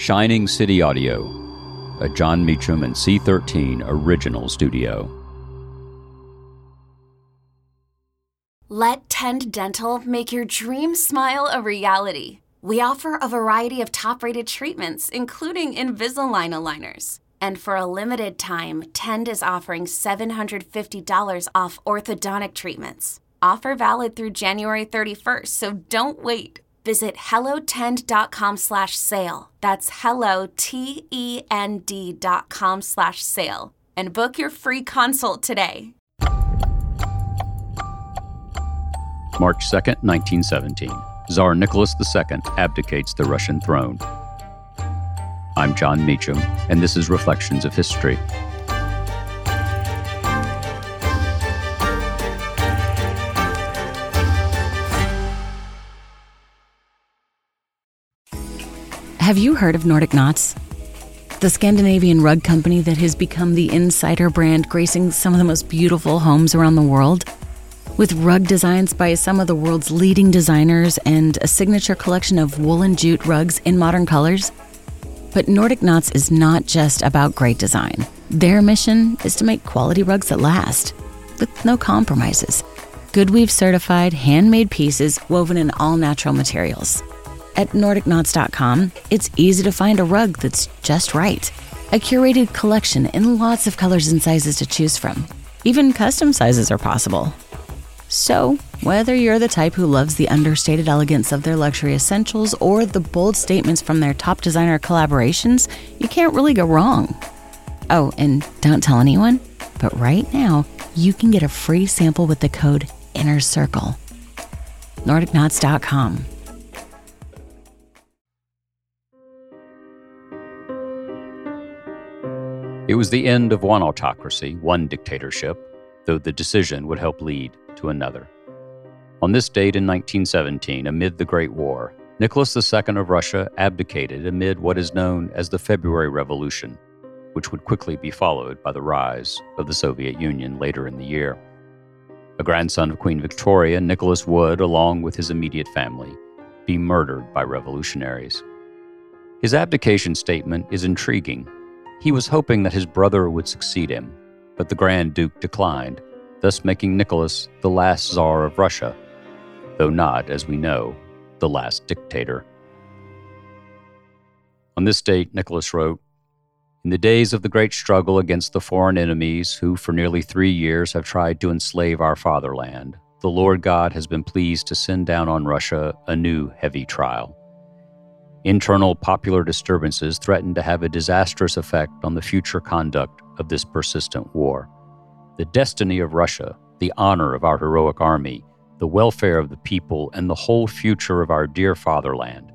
Shining City Audio, a Jon Meacham and C13 original studio. Let Tend Dental make your dream smile a reality. We offer a variety of top rated treatments, including Invisalign aligners. And for a limited time, Tend is offering $750 off orthodontic treatments. Offer valid through January 31st, so don't wait. Visit hellotend.com slash sale. That's hello, T-E-N-D dot com slash sale. And book your free consult today. March 2nd, 1917. Tsar Nicholas II abdicates the Russian throne. I'm Jon Meacham, and this is Reflections of History. Have you heard of Nordic Knots? The Scandinavian rug company that has become the insider brand gracing some of the most beautiful homes around the world? With rug designs by some of the world's leading designers and a signature collection of woolen jute rugs in modern colors? But Nordic Knots is not just about great design. Their mission is to make quality rugs that last, with no compromises. Goodweave certified, handmade pieces woven in all natural materials. At NordicKnots.com, it's easy to find a rug that's just right. A curated collection in lots of colors and sizes to choose from. Even custom sizes are possible. So, whether you're the type who loves the understated elegance of their luxury essentials or the bold statements from their top designer collaborations, you can't really go wrong. Oh, and don't tell anyone, but right now, you can get a free sample with the code Inner Circle. NordicKnots.com. It was the end of one autocracy, one dictatorship, though the decision would help lead to another. On this date in 1917, amid the Great War, Nicholas II of Russia abdicated amid what is known as the February Revolution, which would quickly be followed by the rise of the Soviet Union later in the year. A grandson of Queen Victoria, Nicholas would, along with his immediate family, be murdered by revolutionaries. His abdication statement is intriguing he was hoping that his brother would succeed him, but the Grand Duke declined, thus making Nicholas the last Tsar of Russia, though not, as we know, the last dictator. On this date, Nicholas wrote In the days of the great struggle against the foreign enemies who for nearly three years have tried to enslave our fatherland, the Lord God has been pleased to send down on Russia a new heavy trial. Internal popular disturbances threaten to have a disastrous effect on the future conduct of this persistent war. The destiny of Russia, the honor of our heroic army, the welfare of the people, and the whole future of our dear fatherland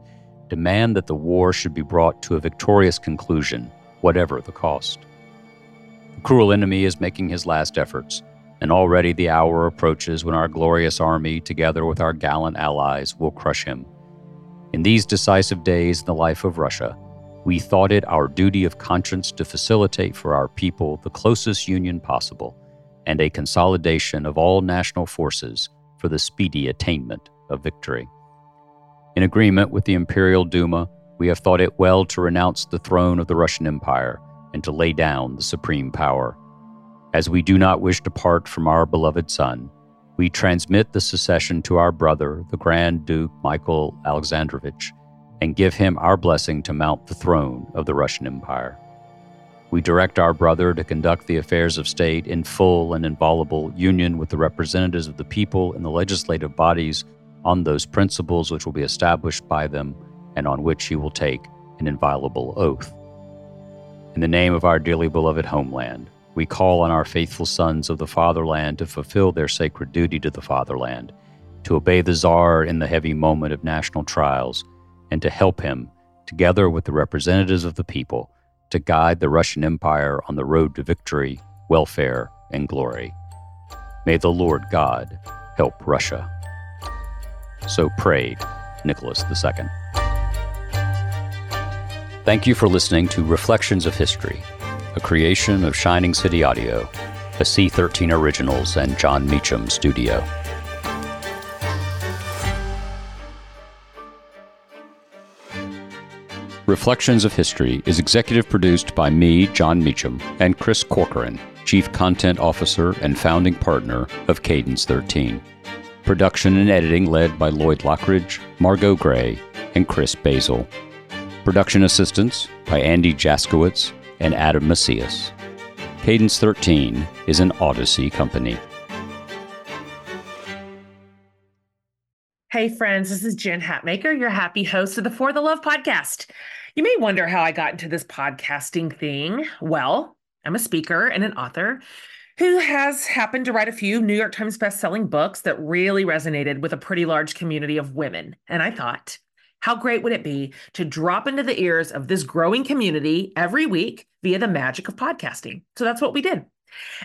demand that the war should be brought to a victorious conclusion, whatever the cost. The cruel enemy is making his last efforts, and already the hour approaches when our glorious army, together with our gallant allies, will crush him in these decisive days in the life of Russia, we thought it our duty of conscience to facilitate for our people the closest union possible and a consolidation of all national forces for the speedy attainment of victory. In agreement with the Imperial Duma, we have thought it well to renounce the throne of the Russian Empire and to lay down the supreme power. As we do not wish to part from our beloved son, we transmit the succession to our brother, the Grand Duke Michael Alexandrovich, and give him our blessing to mount the throne of the Russian Empire. We direct our brother to conduct the affairs of state in full and inviolable union with the representatives of the people in the legislative bodies on those principles which will be established by them and on which he will take an inviolable oath. In the name of our dearly beloved homeland, we call on our faithful sons of the fatherland to fulfill their sacred duty to the fatherland, to obey the Tsar in the heavy moment of national trials, and to help him, together with the representatives of the people, to guide the Russian Empire on the road to victory, welfare, and glory. May the Lord God help Russia. So prayed Nicholas II. Thank you for listening to Reflections of History a creation of Shining City Audio, a C13 Originals and Jon Meacham studio. Reflections of History is executive produced by me, Jon Meacham, and Chris Corcoran, Chief Content Officer and founding partner of Cadence 13. Production and editing led by Lloyd Lockridge, Margot Gray, and Chris Basil. Production assistance by Andy Jaskowitz and Adam Macias. Cadence 13 is an Odyssey company. Hey, friends, this is Jen Hatmaker, your happy host of the For the Love podcast. You may wonder how I got into this podcasting thing. Well, I'm a speaker and an author who has happened to write a few New York Times best-selling books that really resonated with a pretty large community of women. And I thought, how great would it be to drop into the ears of this growing community every week via the magic of podcasting? So that's what we did.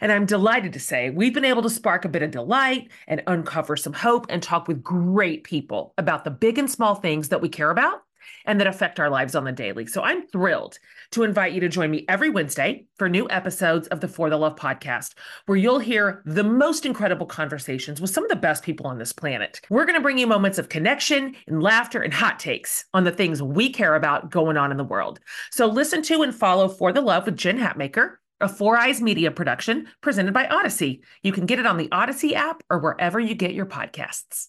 And I'm delighted to say we've been able to spark a bit of delight and uncover some hope and talk with great people about the big and small things that we care about and that affect our lives on the daily. So I'm thrilled to invite you to join me every Wednesday for new episodes of the For the Love podcast, where you'll hear the most incredible conversations with some of the best people on this planet. We're going to bring you moments of connection and laughter and hot takes on the things we care about going on in the world. So listen to and follow For the Love with Jen Hatmaker a Four Eyes Media production presented by Odyssey. You can get it on the Odyssey app or wherever you get your podcasts.